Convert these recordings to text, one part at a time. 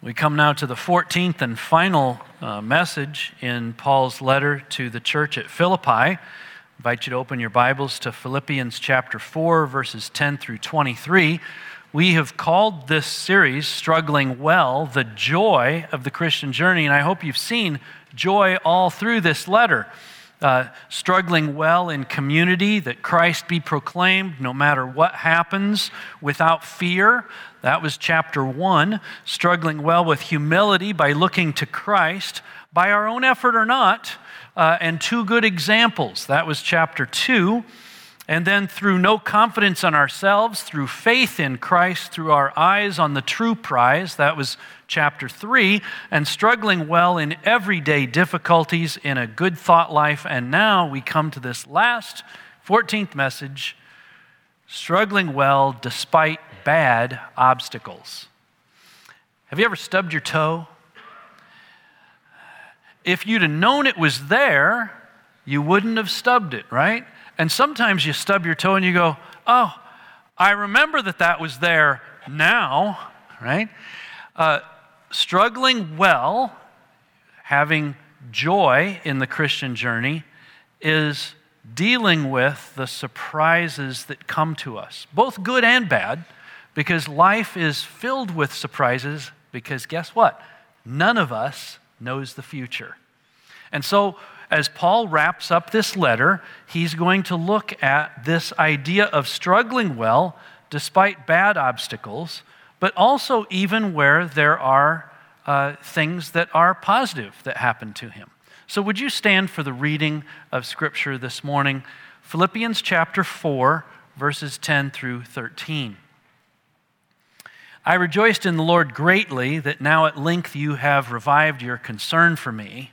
We come now to the 14th and final uh, message in Paul's letter to the church at Philippi. I invite you to open your Bibles to Philippians chapter 4, verses 10 through 23. We have called this series, Struggling Well, the joy of the Christian journey, and I hope you've seen joy all through this letter. Uh, struggling well in community, that Christ be proclaimed no matter what happens without fear. That was chapter one. Struggling well with humility by looking to Christ, by our own effort or not, uh, and two good examples. That was chapter two. And then through no confidence in ourselves, through faith in Christ, through our eyes on the true prize, that was chapter 3, and struggling well in everyday difficulties in a good thought life. And now we come to this last 14th message struggling well despite bad obstacles. Have you ever stubbed your toe? If you'd have known it was there, you wouldn't have stubbed it, right? And sometimes you stub your toe and you go, oh, I remember that that was there now, right? Uh, struggling well, having joy in the Christian journey, is dealing with the surprises that come to us, both good and bad, because life is filled with surprises. Because guess what? None of us knows the future. And so as Paul wraps up this letter, he's going to look at this idea of struggling well despite bad obstacles, but also even where there are uh, things that are positive that happen to him. So, would you stand for the reading of Scripture this morning? Philippians chapter 4, verses 10 through 13. I rejoiced in the Lord greatly that now at length you have revived your concern for me.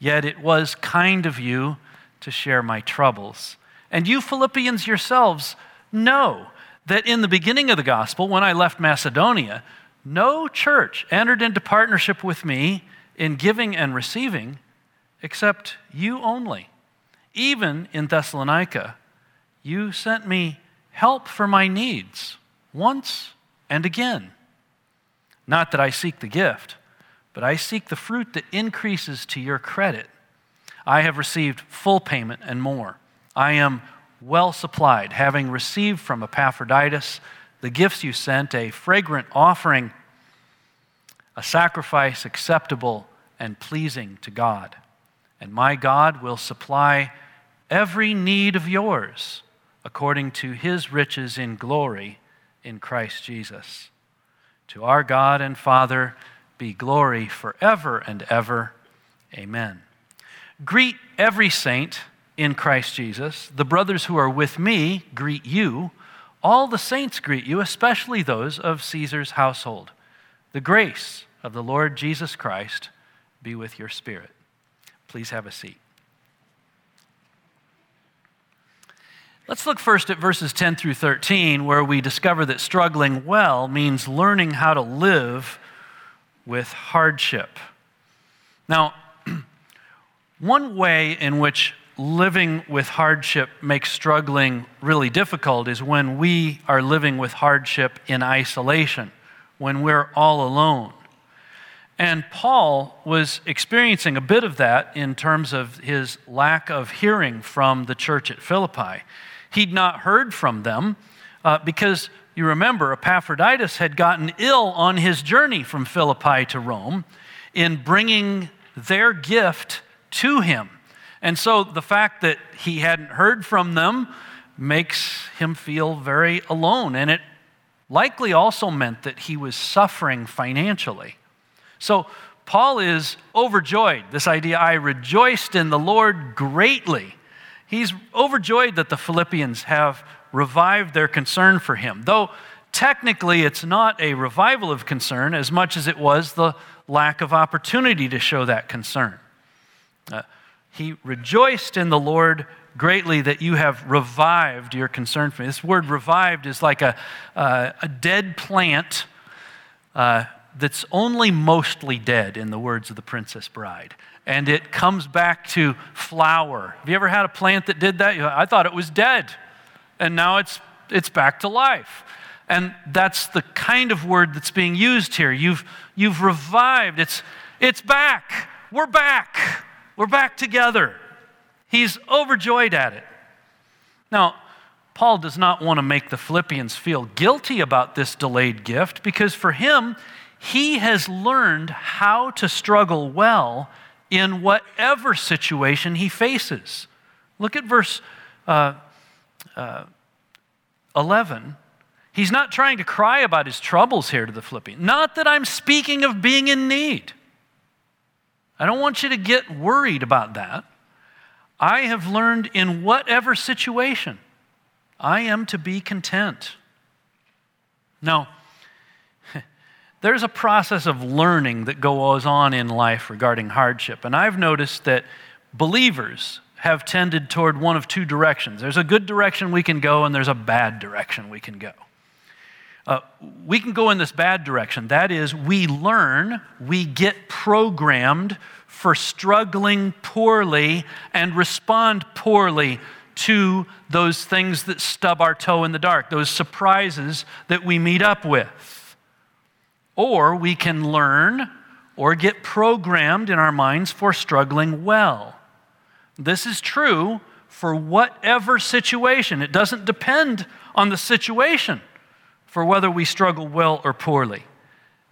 Yet it was kind of you to share my troubles. And you Philippians yourselves know that in the beginning of the gospel, when I left Macedonia, no church entered into partnership with me in giving and receiving except you only. Even in Thessalonica, you sent me help for my needs once and again. Not that I seek the gift but I seek the fruit that increases to your credit. I have received full payment and more. I am well supplied, having received from Epaphroditus the gifts you sent, a fragrant offering, a sacrifice acceptable and pleasing to God. And my God will supply every need of yours according to his riches in glory in Christ Jesus. To our God and Father, be glory forever and ever. Amen. Greet every saint in Christ Jesus. The brothers who are with me greet you. All the saints greet you, especially those of Caesar's household. The grace of the Lord Jesus Christ be with your spirit. Please have a seat. Let's look first at verses 10 through 13, where we discover that struggling well means learning how to live with hardship. Now, one way in which living with hardship makes struggling really difficult is when we are living with hardship in isolation, when we're all alone. And Paul was experiencing a bit of that in terms of his lack of hearing from the church at Philippi. He'd not heard from them uh, because you remember, Epaphroditus had gotten ill on his journey from Philippi to Rome in bringing their gift to him. And so the fact that he hadn't heard from them makes him feel very alone. And it likely also meant that he was suffering financially. So Paul is overjoyed. This idea, I rejoiced in the Lord greatly. He's overjoyed that the Philippians have revived their concern for him. Though technically, it's not a revival of concern as much as it was the lack of opportunity to show that concern. Uh, he rejoiced in the Lord greatly that you have revived your concern for me. This word revived is like a, uh, a dead plant uh, that's only mostly dead, in the words of the Princess Bride. And it comes back to flower. Have you ever had a plant that did that? I thought it was dead, and now it's, it's back to life. And that's the kind of word that's being used here. You've, you've revived. It's, it's back. We're back. We're back together. He's overjoyed at it. Now, Paul does not want to make the Philippians feel guilty about this delayed gift because for him, he has learned how to struggle well in whatever situation he faces. Look at verse uh, uh, 11. He's not trying to cry about his troubles here to the Philippians. Not that I'm speaking of being in need. I don't want you to get worried about that. I have learned in whatever situation, I am to be content. Now, there's a process of learning that goes on in life regarding hardship. And I've noticed that believers have tended toward one of two directions there's a good direction we can go, and there's a bad direction we can go. Uh, we can go in this bad direction. That is, we learn, we get programmed for struggling poorly and respond poorly to those things that stub our toe in the dark, those surprises that we meet up with. Or we can learn or get programmed in our minds for struggling well. This is true for whatever situation. It doesn't depend on the situation for whether we struggle well or poorly.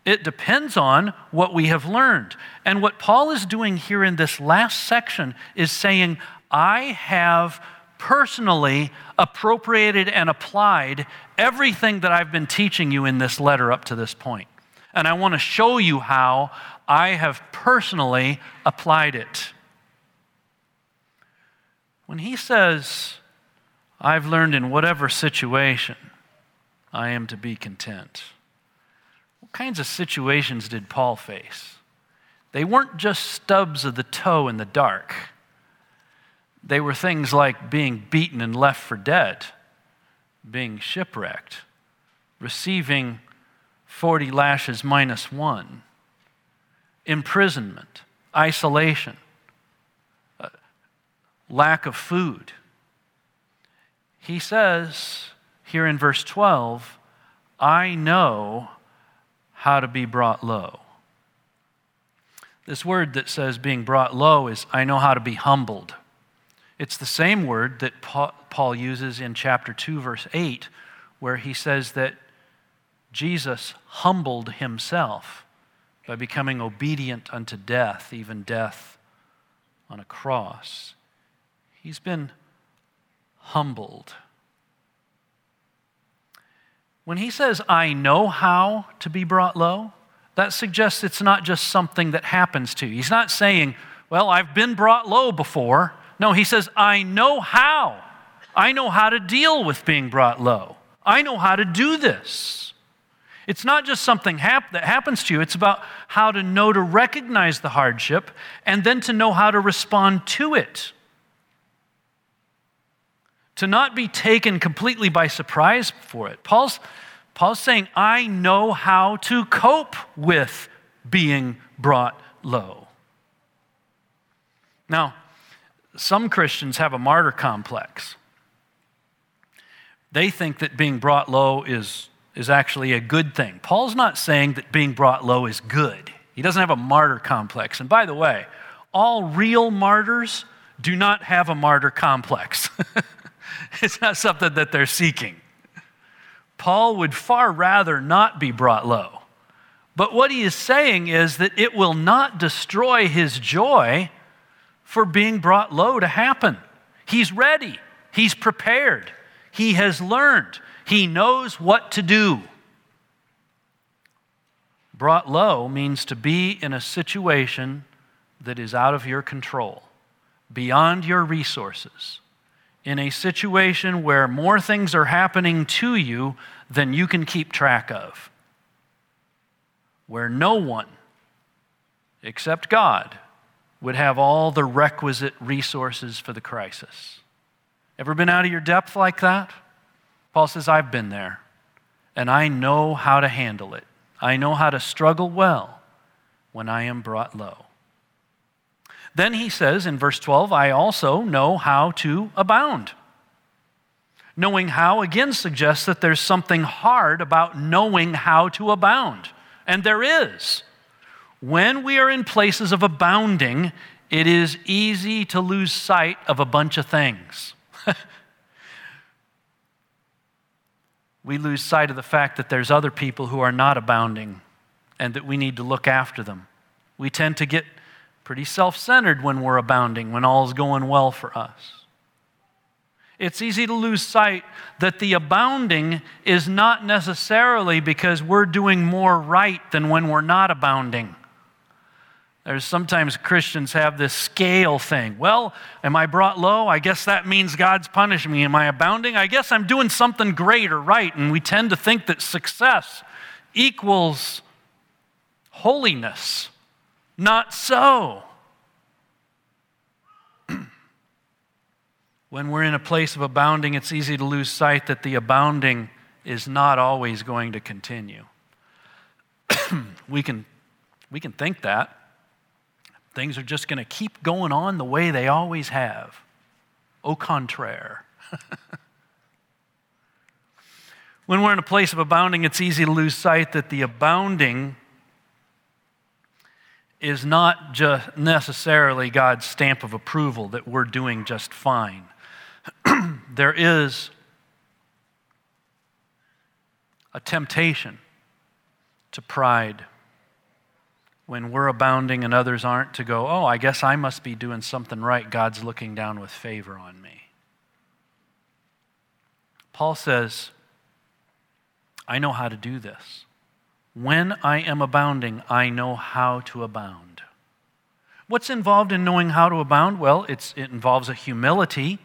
It depends on what we have learned. And what Paul is doing here in this last section is saying, I have personally appropriated and applied everything that I've been teaching you in this letter up to this point. And I want to show you how I have personally applied it. When he says, I've learned in whatever situation, I am to be content. What kinds of situations did Paul face? They weren't just stubs of the toe in the dark. They were things like being beaten and left for dead, being shipwrecked, receiving 40 lashes minus one, imprisonment, isolation, lack of food. He says, here in verse 12, I know how to be brought low. This word that says being brought low is I know how to be humbled. It's the same word that Paul uses in chapter 2, verse 8, where he says that Jesus humbled himself by becoming obedient unto death, even death on a cross. He's been humbled. When he says, I know how to be brought low, that suggests it's not just something that happens to you. He's not saying, Well, I've been brought low before. No, he says, I know how. I know how to deal with being brought low. I know how to do this. It's not just something hap- that happens to you, it's about how to know to recognize the hardship and then to know how to respond to it to not be taken completely by surprise for it. Paul's, Paul's saying, I know how to cope with being brought low. Now, some Christians have a martyr complex. They think that being brought low is, is actually a good thing. Paul's not saying that being brought low is good. He doesn't have a martyr complex. And by the way, all real martyrs do not have a martyr complex. it's not something that they're seeking. Paul would far rather not be brought low. But what he is saying is that it will not destroy his joy for being brought low to happen. He's ready, he's prepared, he has learned, he knows what to do. Brought low means to be in a situation that is out of your control, beyond your resources in a situation where more things are happening to you than you can keep track of, where no one except God would have all the requisite resources for the crisis. Ever been out of your depth like that? Paul says, I've been there, and I know how to handle it. I know how to struggle well when I am brought low. Then he says in verse 12, I also know how to abound. Knowing how, again, suggests that there's something hard about knowing how to abound. And there is. When we are in places of abounding, it is easy to lose sight of a bunch of things. we lose sight of the fact that there's other people who are not abounding and that we need to look after them. We tend to get pretty self centered when we're abounding, when all's going well for us. It's easy to lose sight that the abounding is not necessarily because we're doing more right than when we're not abounding. There's sometimes Christians have this scale thing. Well, am I brought low? I guess that means God's punishing me. Am I abounding? I guess I'm doing something great or right. And we tend to think that success equals holiness. Not so. when we're in a place of abounding, it's easy to lose sight that the abounding is not always going to continue. we, can, we can think that. Things are just going to keep going on the way they always have. Au contraire. when we're in a place of abounding, it's easy to lose sight that the abounding is not just necessarily God's stamp of approval that we're doing just fine. there is a temptation to pride when we're abounding and others aren't to go, oh, I guess I must be doing something right. God's looking down with favor on me. Paul says, I know how to do this. When I am abounding, I know how to abound. What's involved in knowing how to abound? Well, it involves a humility,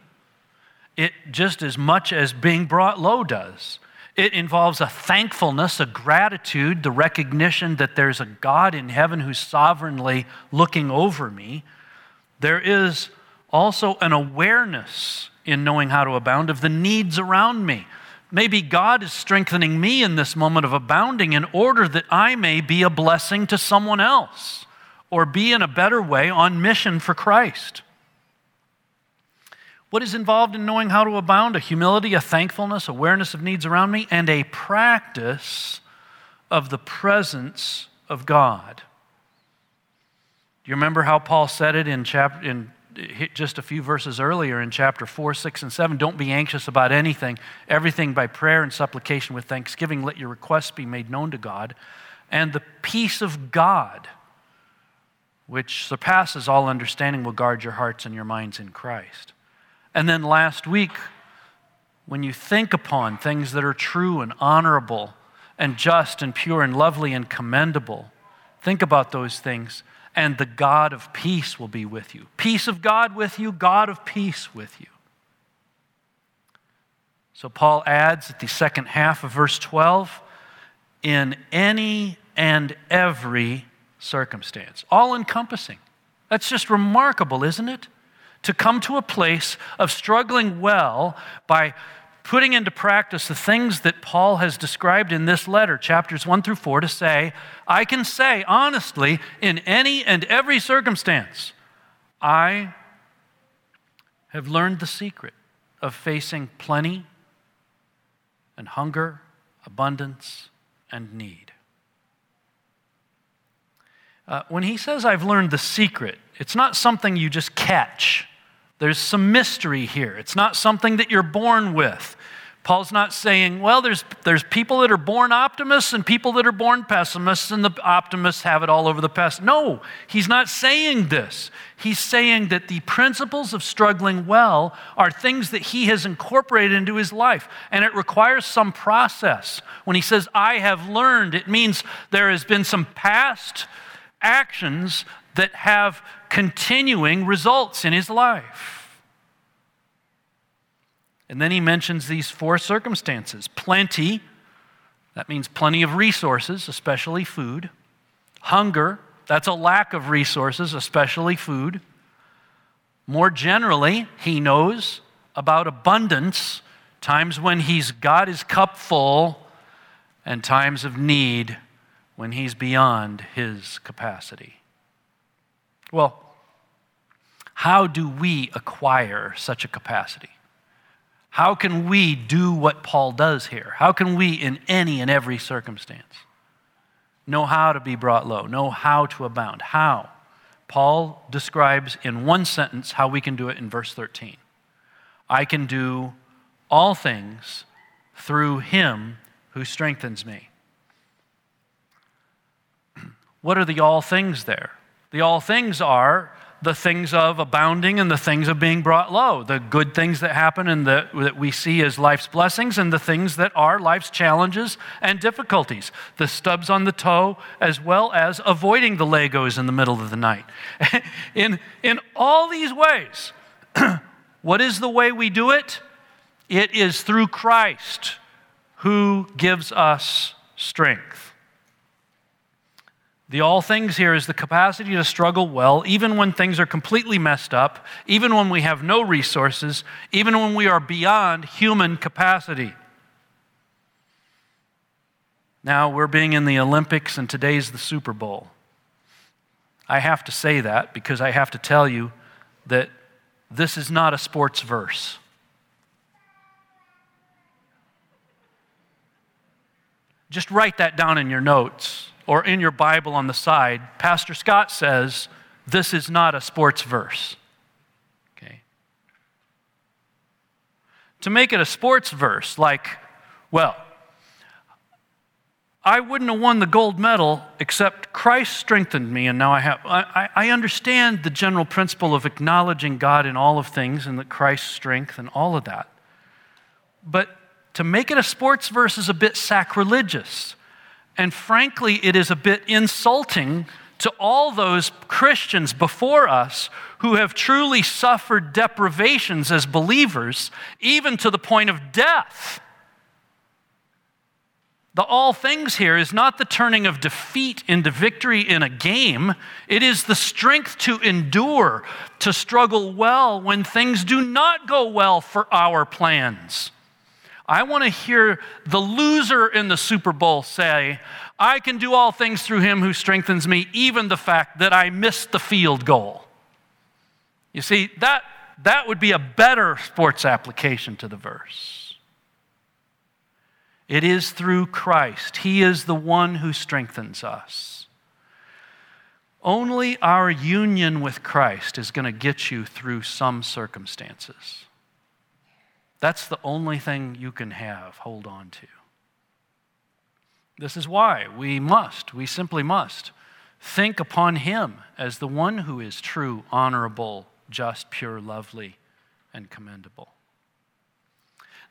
it just as much as being brought low does. It involves a thankfulness, a gratitude, the recognition that there's a God in heaven who's sovereignly looking over me. There is also an awareness in knowing how to abound of the needs around me. Maybe God is strengthening me in this moment of abounding in order that I may be a blessing to someone else or be in a better way on mission for Christ. What is involved in knowing how to abound? A humility, a thankfulness, awareness of needs around me, and a practice of the presence of God. Do you remember how Paul said it in, chapter, in just a few verses earlier in chapter 4, 6, and 7? Don't be anxious about anything. Everything by prayer and supplication with thanksgiving, let your requests be made known to God. And the peace of God, which surpasses all understanding, will guard your hearts and your minds in Christ. And then last week, when you think upon things that are true and honorable and just and pure and lovely and commendable, think about those things, and the God of peace will be with you. Peace of God with you, God of peace with you. So Paul adds at the second half of verse 12 in any and every circumstance, all encompassing. That's just remarkable, isn't it? to come to a place of struggling well by putting into practice the things that Paul has described in this letter, chapters 1 through 4, to say, I can say honestly, in any and every circumstance, I have learned the secret of facing plenty and hunger, abundance, and need. Uh, when he says, I've learned the secret, it's not something you just catch there's some mystery here. It's not something that you're born with. Paul's not saying, well, there's, there's people that are born optimists and people that are born pessimists, and the optimists have it all over the past. No, he's not saying this. He's saying that the principles of struggling well are things that he has incorporated into his life, and it requires some process. When he says, I have learned, it means there has been some past actions that have continuing results in his life. And then he mentions these four circumstances plenty, that means plenty of resources, especially food. Hunger, that's a lack of resources, especially food. More generally, he knows about abundance, times when he's got his cup full, and times of need when he's beyond his capacity. Well, how do we acquire such a capacity? How can we do what Paul does here? How can we, in any and every circumstance, know how to be brought low, know how to abound? How? Paul describes in one sentence how we can do it in verse 13. I can do all things through him who strengthens me. What are the all things there? The all things are the things of abounding and the things of being brought low, the good things that happen and the, that we see as life's blessings, and the things that are life's challenges and difficulties, the stubs on the toe, as well as avoiding the Legos in the middle of the night. in, in all these ways, what is the way we do it? It is through Christ who gives us strength. The all things here is the capacity to struggle well, even when things are completely messed up, even when we have no resources, even when we are beyond human capacity. Now, we're being in the Olympics, and today's the Super Bowl. I have to say that because I have to tell you that this is not a sports verse. Just write that down in your notes or in your Bible on the side. Pastor Scott says this is not a sports verse. Okay. To make it a sports verse, like, well, I wouldn't have won the gold medal except Christ strengthened me, and now I have. I, I understand the general principle of acknowledging God in all of things and that Christ's strength and all of that. But to make it a sports verse is a bit sacrilegious. And frankly, it is a bit insulting to all those Christians before us who have truly suffered deprivations as believers, even to the point of death. The all things here is not the turning of defeat into victory in a game. It is the strength to endure, to struggle well when things do not go well for our plans. I want to hear the loser in the Super Bowl say, I can do all things through him who strengthens me, even the fact that I missed the field goal. You see, that, that would be a better sports application to the verse. It is through Christ, He is the one who strengthens us. Only our union with Christ is going to get you through some circumstances. That's the only thing you can have, hold on to. This is why we must, we simply must, think upon Him as the one who is true, honorable, just, pure, lovely, and commendable.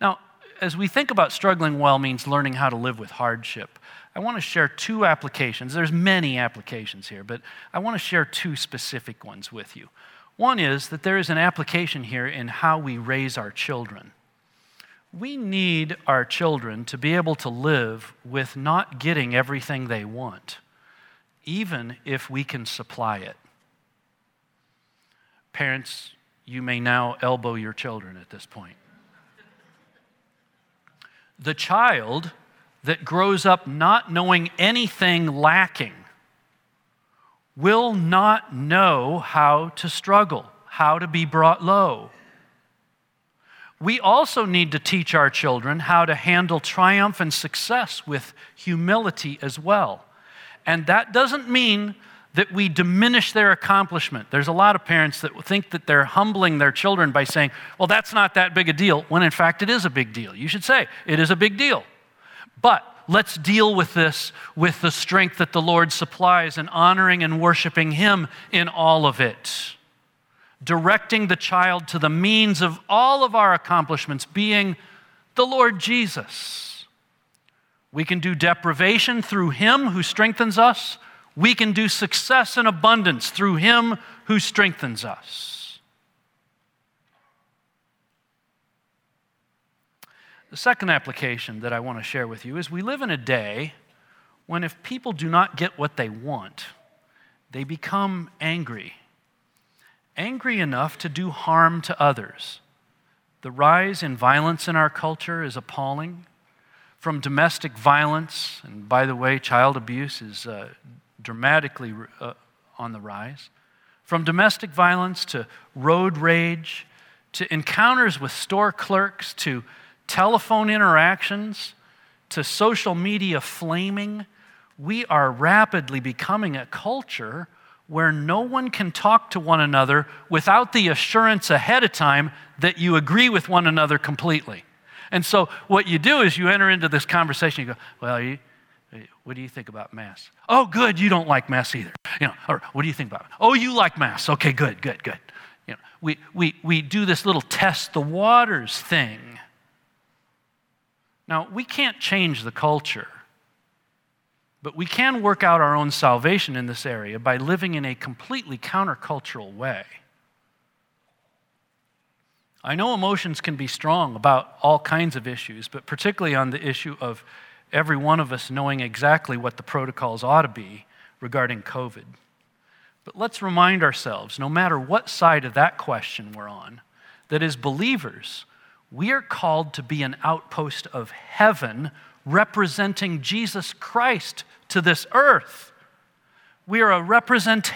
Now, as we think about struggling well means learning how to live with hardship, I want to share two applications. There's many applications here, but I want to share two specific ones with you. One is that there is an application here in how we raise our children. We need our children to be able to live with not getting everything they want, even if we can supply it. Parents, you may now elbow your children at this point. The child that grows up not knowing anything lacking will not know how to struggle, how to be brought low we also need to teach our children how to handle triumph and success with humility as well. And that doesn't mean that we diminish their accomplishment. There's a lot of parents that think that they're humbling their children by saying, well, that's not that big a deal, when in fact it is a big deal. You should say, it is a big deal. But let's deal with this with the strength that the Lord supplies and honoring and worshiping Him in all of it directing the child to the means of all of our accomplishments, being the Lord Jesus. We can do deprivation through Him who strengthens us. We can do success and abundance through Him who strengthens us. The second application that I want to share with you is we live in a day when if people do not get what they want, they become angry. Angry enough to do harm to others. The rise in violence in our culture is appalling. From domestic violence, and by the way, child abuse is uh, dramatically uh, on the rise. From domestic violence to road rage to encounters with store clerks to telephone interactions to social media flaming, we are rapidly becoming a culture where no one can talk to one another without the assurance ahead of time that you agree with one another completely. And so, what you do is you enter into this conversation, you go, Well, you, what do you think about Mass? Oh, good, you don't like Mass either. You know, or what do you think about it? Oh, you like Mass. Okay, good, good, good. You know, we, we, we do this little test the waters thing. Now, we can't change the culture, but we can work out our own salvation in this area by living in a completely countercultural way. I know emotions can be strong about all kinds of issues, but particularly on the issue of every one of us knowing exactly what the protocols ought to be regarding COVID. But let's remind ourselves, no matter what side of that question we're on, that as believers, we are called to be an outpost of heaven representing Jesus Christ to this earth. We are a represent,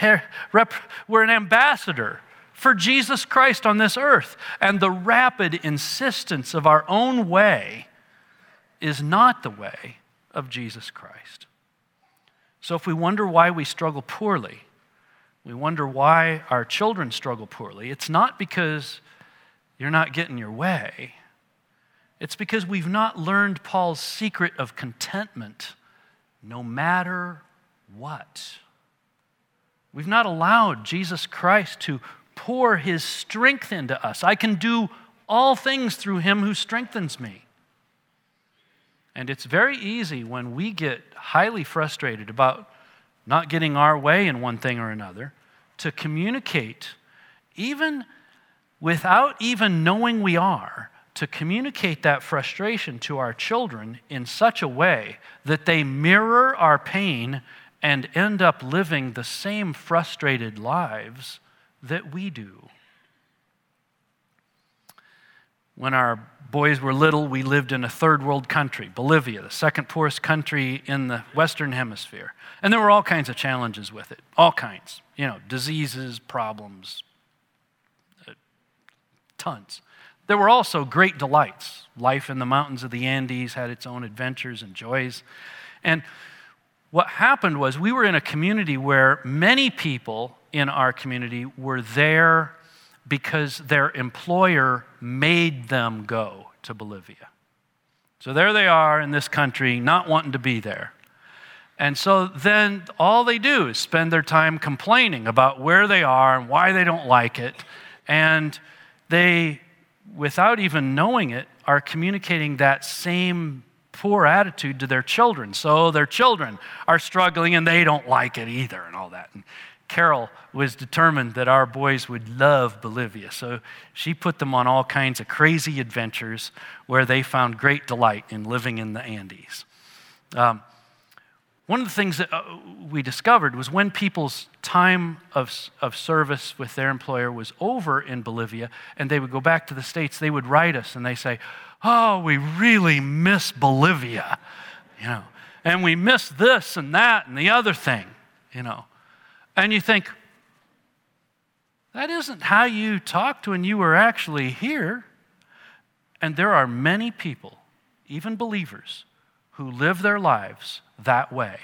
rep, we're an ambassador for Jesus Christ on this earth. And the rapid insistence of our own way is not the way of Jesus Christ. So if we wonder why we struggle poorly, we wonder why our children struggle poorly, it's not because you're not getting your way. It's because we've not learned Paul's secret of contentment no matter what. We've not allowed Jesus Christ to pour his strength into us. I can do all things through him who strengthens me. And it's very easy when we get highly frustrated about not getting our way in one thing or another to communicate, even without even knowing we are, to communicate that frustration to our children in such a way that they mirror our pain and end up living the same frustrated lives that we do. When our boys were little, we lived in a third world country, Bolivia, the second poorest country in the Western Hemisphere. And there were all kinds of challenges with it, all kinds. You know, diseases, problems, uh, tons. There were also great delights. Life in the mountains of the Andes had its own adventures and joys. And what happened was we were in a community where many people in our community were there because their employer made them go to Bolivia. So there they are in this country, not wanting to be there. And so then all they do is spend their time complaining about where they are and why they don't like it. And they, without even knowing it, are communicating that same poor attitude to their children. So their children are struggling and they don't like it either and all that. And Carol was determined that our boys would love Bolivia. So she put them on all kinds of crazy adventures where they found great delight in living in the Andes. Um, one of the things that uh, we discovered was when people's time of, of service with their employer was over in Bolivia and they would go back to the States, they would write us and they say, Oh, we really miss Bolivia, you know, and we miss this and that and the other thing, you know. And you think, that isn't how you talked when you were actually here. And there are many people, even believers, who live their lives that way.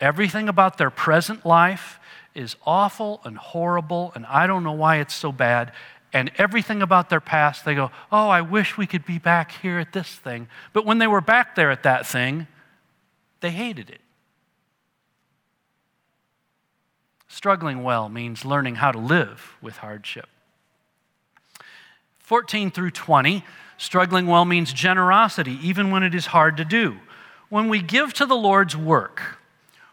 Everything about their present life is awful and horrible, and I don't know why it's so bad. And everything about their past, they go, Oh, I wish we could be back here at this thing. But when they were back there at that thing, they hated it. Struggling well means learning how to live with hardship. 14 through 20, struggling well means generosity, even when it is hard to do. When we give to the Lord's work,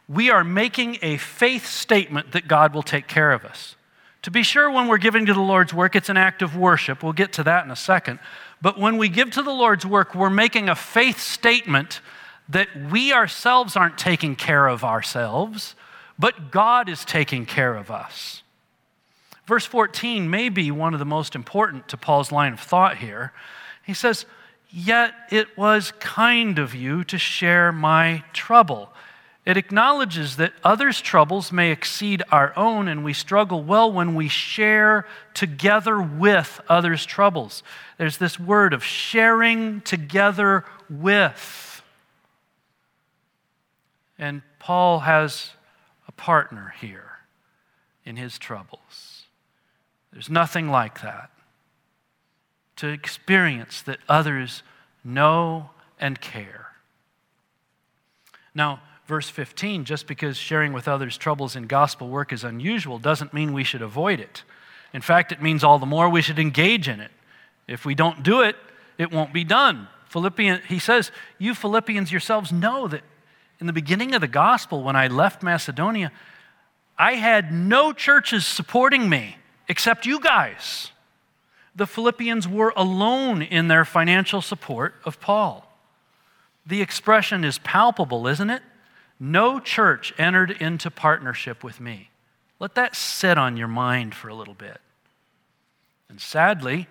we are making a faith statement that God will take care of us. To be sure, when we're giving to the Lord's work, it's an act of worship. We'll get to that in a second. But when we give to the Lord's work, we're making a faith statement that we ourselves aren't taking care of ourselves, but God is taking care of us. Verse 14 may be one of the most important to Paul's line of thought here. He says, Yet it was kind of you to share my trouble. It acknowledges that others' troubles may exceed our own, and we struggle well when we share together with others' troubles. There's this word of sharing together with. And Paul has a partner here in his troubles. There's nothing like that. To experience that others know and care. Now, verse 15, just because sharing with others' troubles in gospel work is unusual doesn't mean we should avoid it. In fact, it means all the more we should engage in it. If we don't do it, it won't be done. Philippian, he says, You Philippians yourselves know that in the beginning of the gospel, when I left Macedonia, I had no churches supporting me except you guys. The Philippians were alone in their financial support of Paul. The expression is palpable, isn't it? No church entered into partnership with me. Let that sit on your mind for a little bit. And sadly,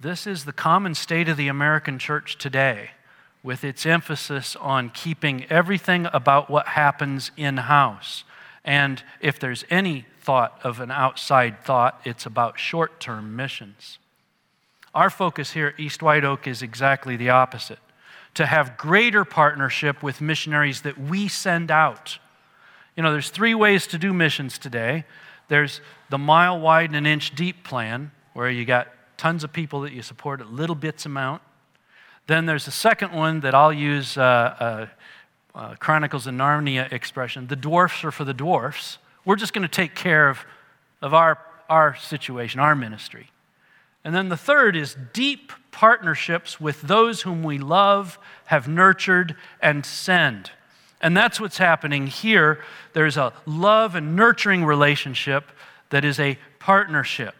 this is the common state of the American church today, with its emphasis on keeping everything about what happens in house. And if there's any thought of an outside thought, it's about short term missions. Our focus here at East White Oak is exactly the opposite to have greater partnership with missionaries that we send out. You know, there's three ways to do missions today. There's the mile wide and an inch deep plan, where you got tons of people that you support at little bits amount. Then there's the second one that I'll use uh, uh, uh, Chronicles of Narnia expression the dwarfs are for the dwarfs. We're just going to take care of, of our, our situation, our ministry. And then the third is deep partnerships with those whom we love, have nurtured, and send. And that's what's happening here. There's a love and nurturing relationship that is a partnership.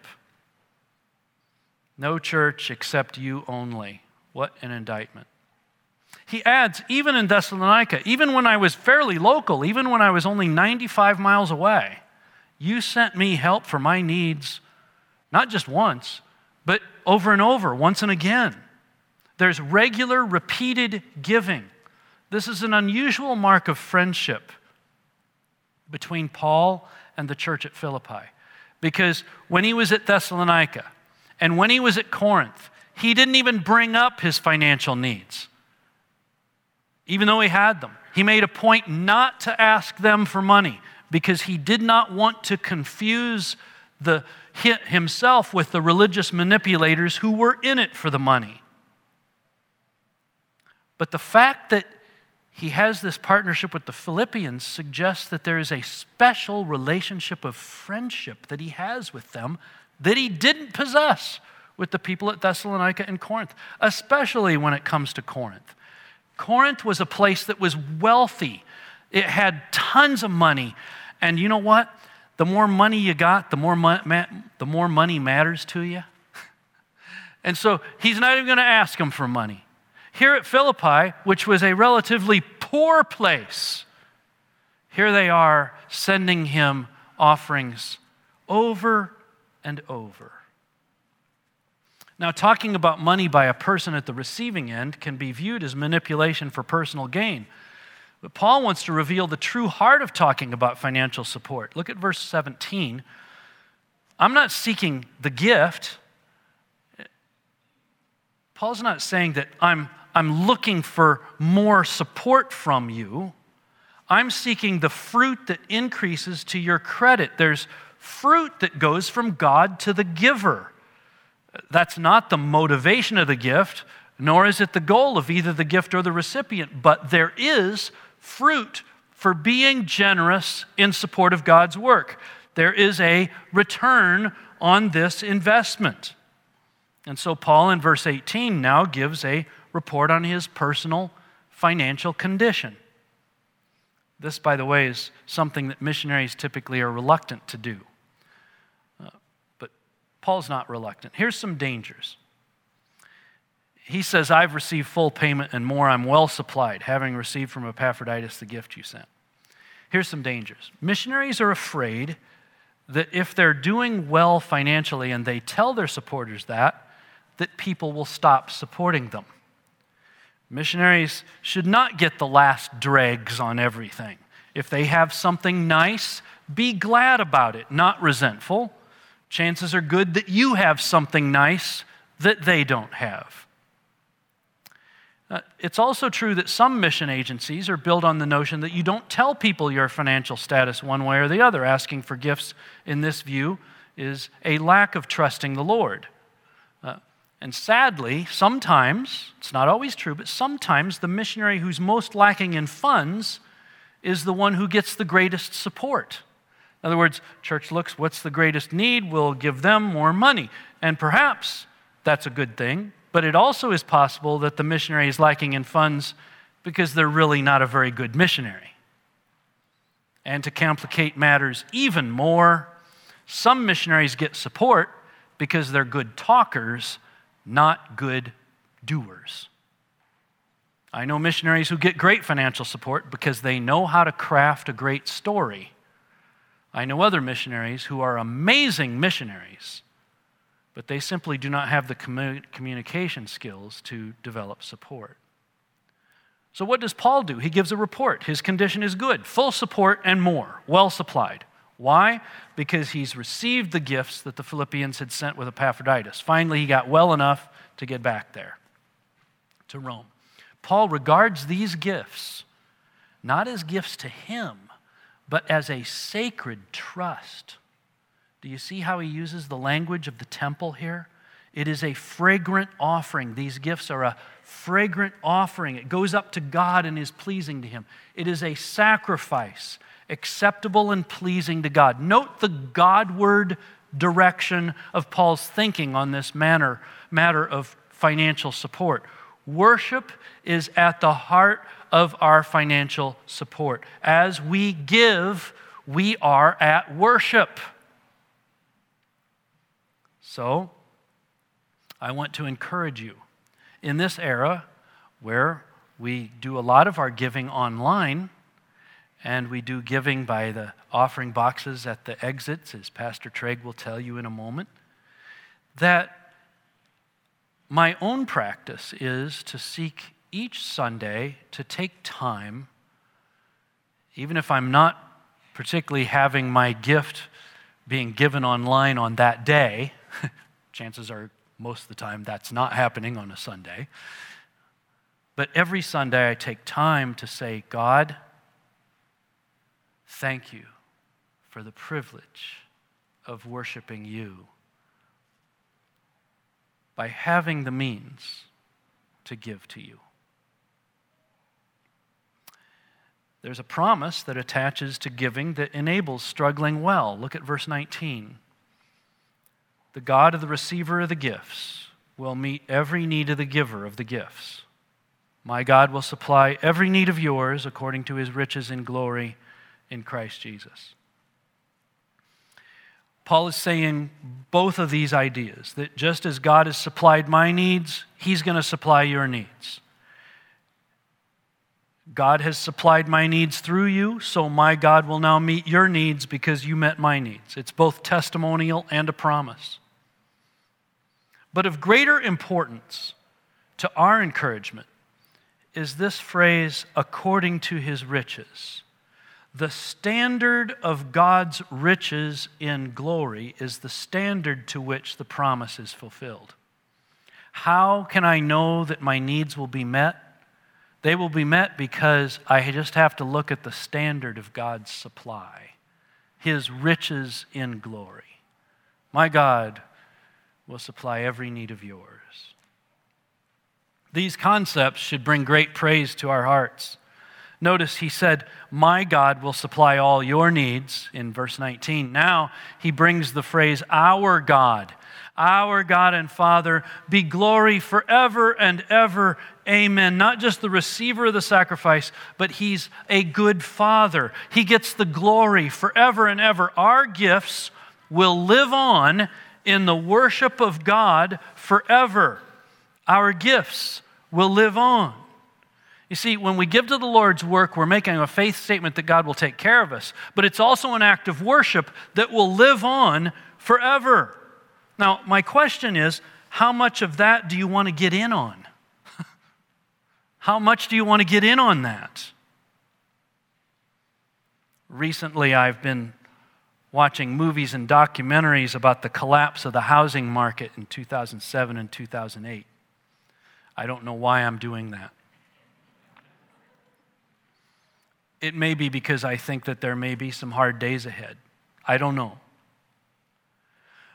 No church except you only. What an indictment. He adds, even in Thessalonica, even when I was fairly local, even when I was only 95 miles away, you sent me help for my needs, not just once, but over and over, once and again. There's regular, repeated giving. This is an unusual mark of friendship between Paul and the church at Philippi. Because when he was at Thessalonica and when he was at Corinth, he didn't even bring up his financial needs, even though he had them. He made a point not to ask them for money because he did not want to confuse the, himself with the religious manipulators who were in it for the money. But the fact that he has this partnership with the Philippians suggests that there is a special relationship of friendship that he has with them that he didn't possess with the people at Thessalonica and Corinth, especially when it comes to Corinth. Corinth was a place that was wealthy, it had tons of money. And you know what? The more money you got, the more, mo- ma- the more money matters to you. and so he's not even going to ask them for money. Here at Philippi, which was a relatively poor place, here they are sending him offerings over and over. Now, talking about money by a person at the receiving end can be viewed as manipulation for personal gain. But Paul wants to reveal the true heart of talking about financial support. Look at verse 17. I'm not seeking the gift. Paul's not saying that I'm, I'm looking for more support from you. I'm seeking the fruit that increases to your credit. There's fruit that goes from God to the giver. That's not the motivation of the gift, nor is it the goal of either the gift or the recipient, but there is fruit for being generous in support of God's work. There is a return on this investment. And so, Paul in verse 18 now gives a report on his personal financial condition. This, by the way, is something that missionaries typically are reluctant to do. Uh, Paul's not reluctant. Here's some dangers. He says, I've received full payment and more. I'm well supplied, having received from Epaphroditus the gift you sent. Here's some dangers. Missionaries are afraid that if they're doing well financially and they tell their supporters that, that people will stop supporting them. Missionaries should not get the last dregs on everything. If they have something nice, be glad about it, not resentful. Chances are good that you have something nice that they don't have. Uh, it's also true that some mission agencies are built on the notion that you don't tell people your financial status one way or the other. Asking for gifts, in this view, is a lack of trusting the Lord. Uh, and sadly, sometimes, it's not always true, but sometimes the missionary who's most lacking in funds is the one who gets the greatest support. In other words, church looks, what's the greatest need? We'll give them more money. And perhaps that's a good thing, but it also is possible that the missionary is lacking in funds because they're really not a very good missionary. And to complicate matters even more, some missionaries get support because they're good talkers, not good doers. I know missionaries who get great financial support because they know how to craft a great story. I know other missionaries who are amazing missionaries, but they simply do not have the communication skills to develop support. So, what does Paul do? He gives a report. His condition is good, full support and more, well supplied. Why? Because he's received the gifts that the Philippians had sent with Epaphroditus. Finally, he got well enough to get back there to Rome. Paul regards these gifts not as gifts to him, but as a sacred trust. Do you see how he uses the language of the temple here? It is a fragrant offering. These gifts are a fragrant offering. It goes up to God and is pleasing to him. It is a sacrifice, acceptable and pleasing to God. Note the Godward direction of Paul's thinking on this manner, matter of financial support. Worship is at the heart of our financial support. As we give, we are at worship. So, I want to encourage you. In this era where we do a lot of our giving online and we do giving by the offering boxes at the exits, as Pastor Treg will tell you in a moment, that my own practice is to seek each Sunday to take time, even if I'm not particularly having my gift being given online on that day, chances are most of the time that's not happening on a Sunday. But every Sunday I take time to say, God, thank you for the privilege of worshiping you by having the means to give to you. There's a promise that attaches to giving that enables struggling well. Look at verse 19. The God of the receiver of the gifts will meet every need of the giver of the gifts. My God will supply every need of yours according to his riches in glory in Christ Jesus. Paul is saying both of these ideas that just as God has supplied my needs, He's going to supply your needs. God has supplied my needs through you, so my God will now meet your needs because you met my needs. It's both testimonial and a promise. But of greater importance to our encouragement is this phrase, according to his riches. The standard of God's riches in glory is the standard to which the promise is fulfilled. How can I know that my needs will be met? They will be met because I just have to look at the standard of God's supply, His riches in glory. My God will supply every need of yours. These concepts should bring great praise to our hearts. Notice he said, My God will supply all your needs in verse 19. Now he brings the phrase, Our God. Our God and Father, be glory forever and ever. Amen. Not just the receiver of the sacrifice, but He's a good Father. He gets the glory forever and ever. Our gifts will live on in the worship of God forever. Our gifts will live on. You see, when we give to the Lord's work, we're making a faith statement that God will take care of us, but it's also an act of worship that will live on forever. Now, my question is how much of that do you want to get in on? how much do you want to get in on that? Recently, I've been watching movies and documentaries about the collapse of the housing market in 2007 and 2008. I don't know why I'm doing that. It may be because I think that there may be some hard days ahead. I don't know.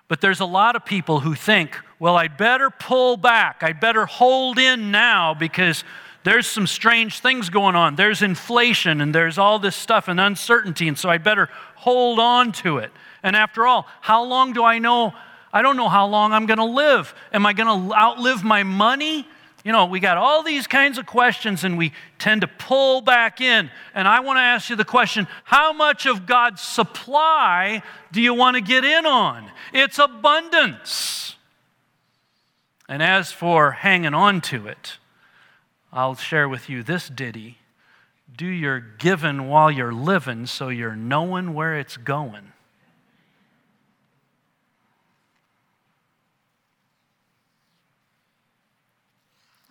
But there's a lot of people who think, well, I'd better pull back. I'd better hold in now because there's some strange things going on. There's inflation and there's all this stuff and uncertainty, and so I'd better hold on to it. And after all, how long do I know? I don't know how long I'm going to live. Am I going to outlive my money? You know, we got all these kinds of questions and we tend to pull back in. And I want to ask you the question how much of God's supply do you want to get in on? It's abundance. And as for hanging on to it, I'll share with you this ditty Do your giving while you're living so you're knowing where it's going.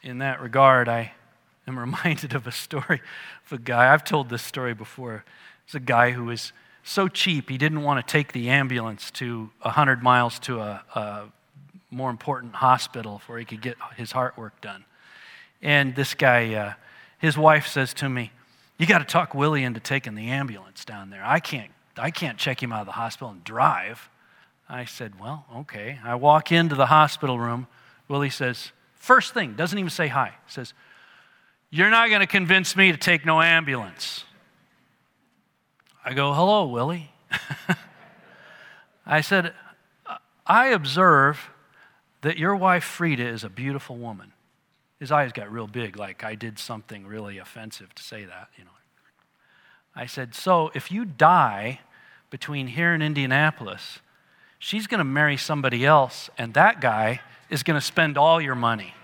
in that regard, I am reminded of a story of a guy. I've told this story before. It's a guy who was so cheap, he didn't want to take the ambulance to 100 miles to a, a more important hospital where he could get his heart work done. And this guy, uh, his wife says to me, You got to talk Willie into taking the ambulance down there. I can't, I can't check him out of the hospital and drive. I said, Well, okay. I walk into the hospital room. Willie says, First thing, doesn't even say hi. Says, You're not going to convince me to take no ambulance. I go, Hello, Willie. I said, I observe that your wife Frida is a beautiful woman. His eyes got real big, like I did something really offensive to say that, you know. I said, So if you die between here and Indianapolis, she's going to marry somebody else, and that guy is going to spend all your money.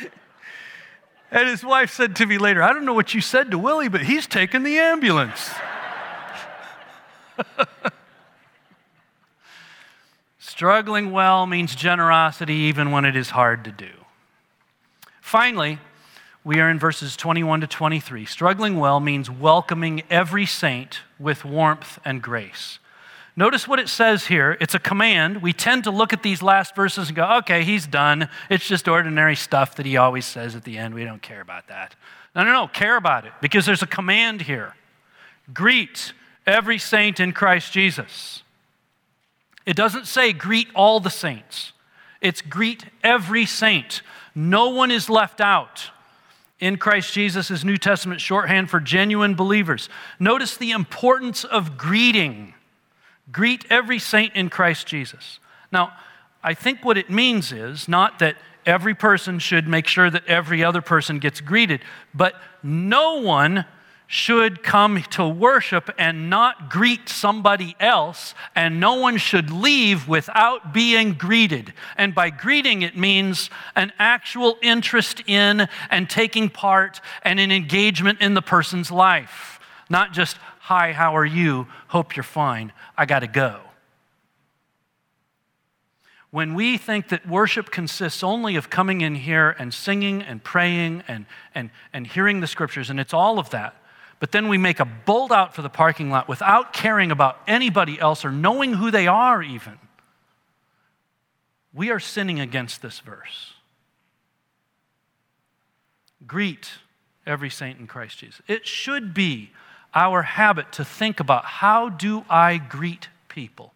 and his wife said to me later, I don't know what you said to Willie, but he's taking the ambulance. Struggling well means generosity even when it is hard to do. Finally, we are in verses 21 to 23. Struggling well means welcoming every saint with warmth and grace. Notice what it says here. It's a command. We tend to look at these last verses and go, okay, he's done. It's just ordinary stuff that he always says at the end. We don't care about that. No, no, no, care about it because there's a command here. Greet every saint in Christ Jesus. It doesn't say greet all the saints, it's greet every saint. No one is left out. In Christ Jesus is New Testament shorthand for genuine believers. Notice the importance of greeting. Greet every saint in Christ Jesus. Now, I think what it means is not that every person should make sure that every other person gets greeted, but no one should come to worship and not greet somebody else, and no one should leave without being greeted. And by greeting, it means an actual interest in and taking part and an engagement in the person's life, not just, Hi, how are you? Hope you're fine. I got to go. When we think that worship consists only of coming in here and singing and praying and, and, and hearing the scriptures, and it's all of that, but then we make a bolt out for the parking lot without caring about anybody else or knowing who they are, even, we are sinning against this verse. Greet every saint in Christ Jesus. It should be our habit to think about how do I greet people?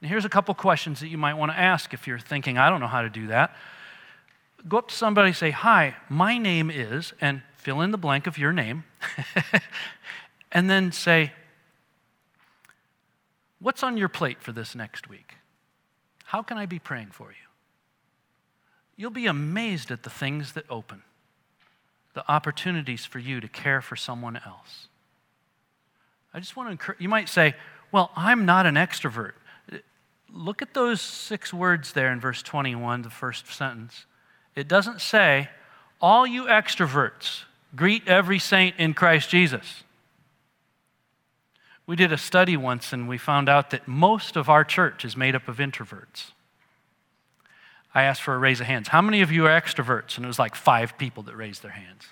And here's a couple questions that you might want to ask if you're thinking, I don't know how to do that. Go up to somebody say, Hi, my name is, and fill in the blank of your name, and then say, What's on your plate for this next week? How can I be praying for you? You'll be amazed at the things that open, the opportunities for you to care for someone else. I just want to encourage, you might say, well, I'm not an extrovert. Look at those six words there in verse 21, the first sentence. It doesn't say, all you extroverts, greet every saint in Christ Jesus. We did a study once and we found out that most of our church is made up of introverts. I asked for a raise of hands. How many of you are extroverts? And it was like five people that raised their hands.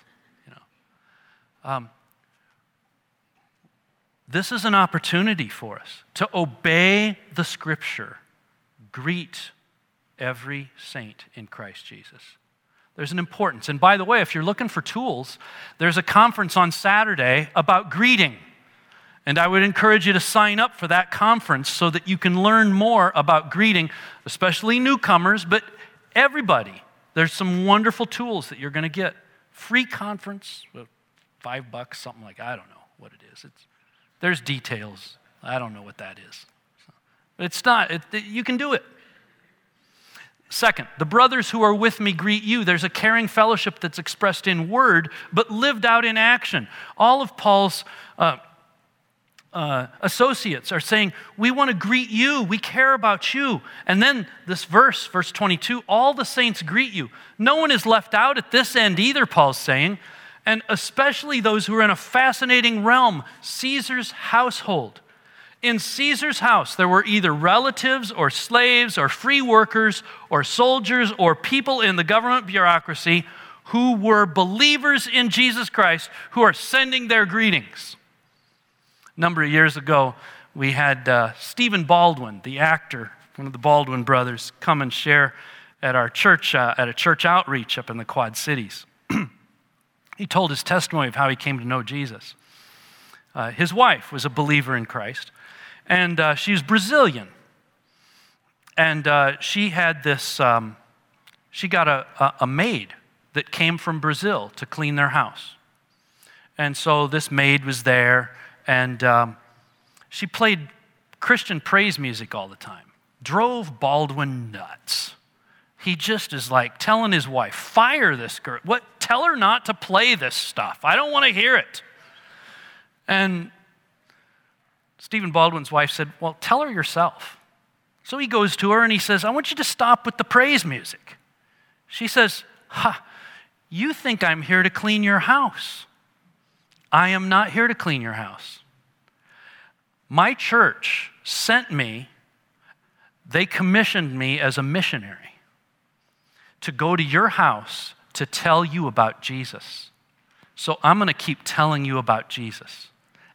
You know, um, this is an opportunity for us to obey the Scripture. Greet every saint in Christ Jesus. There's an importance. And by the way, if you're looking for tools, there's a conference on Saturday about greeting. And I would encourage you to sign up for that conference so that you can learn more about greeting, especially newcomers, but everybody. There's some wonderful tools that you're going to get. Free conference, five bucks, something like I don't know what it is. It's, there's details. I don't know what that is. But it's not, it, you can do it. Second, the brothers who are with me greet you. There's a caring fellowship that's expressed in word, but lived out in action. All of Paul's uh, uh, associates are saying, We want to greet you. We care about you. And then this verse, verse 22, all the saints greet you. No one is left out at this end either, Paul's saying, and especially those who are in a fascinating realm, Caesar's household. In Caesar's house, there were either relatives or slaves or free workers or soldiers or people in the government bureaucracy who were believers in Jesus Christ who are sending their greetings. A number of years ago, we had uh, Stephen Baldwin, the actor, one of the Baldwin brothers, come and share at our church, uh, at a church outreach up in the Quad Cities. he told his testimony of how he came to know Jesus. Uh, his wife was a believer in Christ, and uh, she was Brazilian. And uh, she had this, um, she got a, a, a maid that came from Brazil to clean their house. And so this maid was there and um, she played Christian praise music all the time, drove Baldwin nuts. He just is like telling his wife, fire this girl. What? Tell her not to play this stuff. I don't want to hear it. And Stephen Baldwin's wife said, Well, tell her yourself. So he goes to her and he says, I want you to stop with the praise music. She says, Ha, you think I'm here to clean your house. I am not here to clean your house. My church sent me, they commissioned me as a missionary to go to your house to tell you about Jesus. So I'm going to keep telling you about Jesus.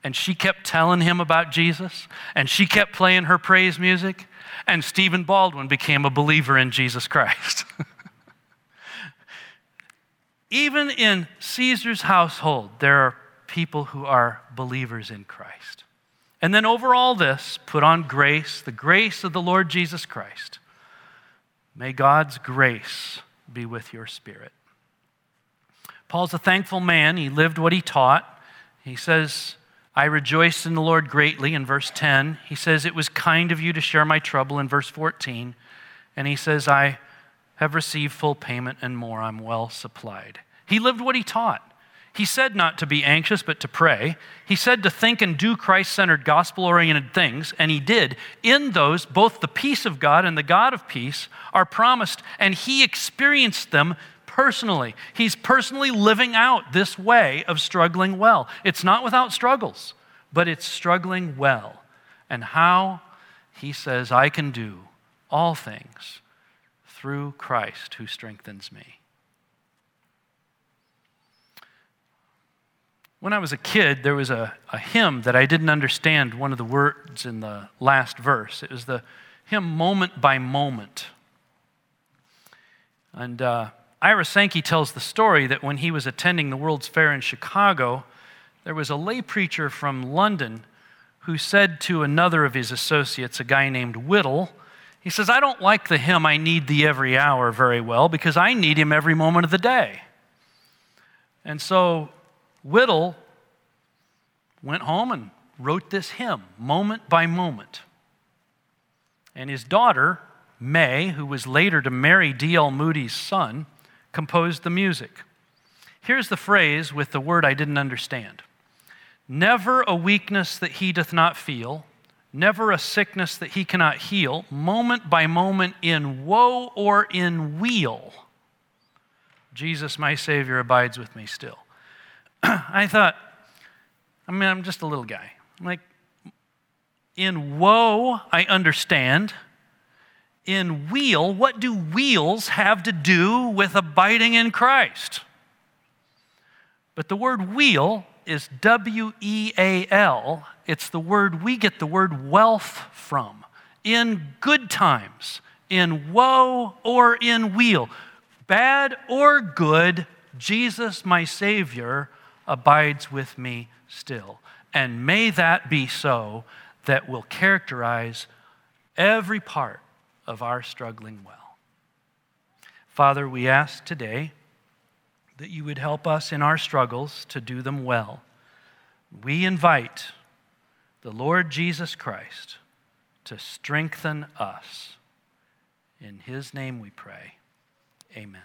And she kept telling him about Jesus, and she kept playing her praise music, and Stephen Baldwin became a believer in Jesus Christ. Even in Caesar's household, there are people who are believers in Christ. And then over all this, put on grace, the grace of the Lord Jesus Christ. May God's grace be with your spirit. Paul's a thankful man. He lived what he taught. He says, I rejoiced in the Lord greatly in verse 10. He says, It was kind of you to share my trouble in verse 14. And he says, I have received full payment and more. I'm well supplied. He lived what he taught. He said not to be anxious, but to pray. He said to think and do Christ centered, gospel oriented things, and he did. In those, both the peace of God and the God of peace are promised, and he experienced them personally. He's personally living out this way of struggling well. It's not without struggles, but it's struggling well. And how? He says, I can do all things through Christ who strengthens me. When I was a kid, there was a, a hymn that I didn't understand one of the words in the last verse. It was the hymn Moment by Moment. And uh, Ira Sankey tells the story that when he was attending the World's Fair in Chicago, there was a lay preacher from London who said to another of his associates, a guy named Whittle, he says, I don't like the hymn, I need thee every hour very well because I need him every moment of the day. And so Whittle went home and wrote this hymn, moment by moment. And his daughter, May, who was later to marry D.L. Moody's son, composed the music. Here's the phrase with the word I didn't understand Never a weakness that he doth not feel, never a sickness that he cannot heal, moment by moment in woe or in weal. Jesus, my Savior, abides with me still. I thought, I mean, I'm just a little guy. Like, in woe, I understand. In weal, what do wheels have to do with abiding in Christ? But the word weal is W E A L. It's the word we get the word wealth from. In good times, in woe or in weal, bad or good, Jesus, my Savior, abides with me still. And may that be so that will characterize every part of our struggling well. Father, we ask today that you would help us in our struggles to do them well. We invite the Lord Jesus Christ to strengthen us. In his name we pray. Amen.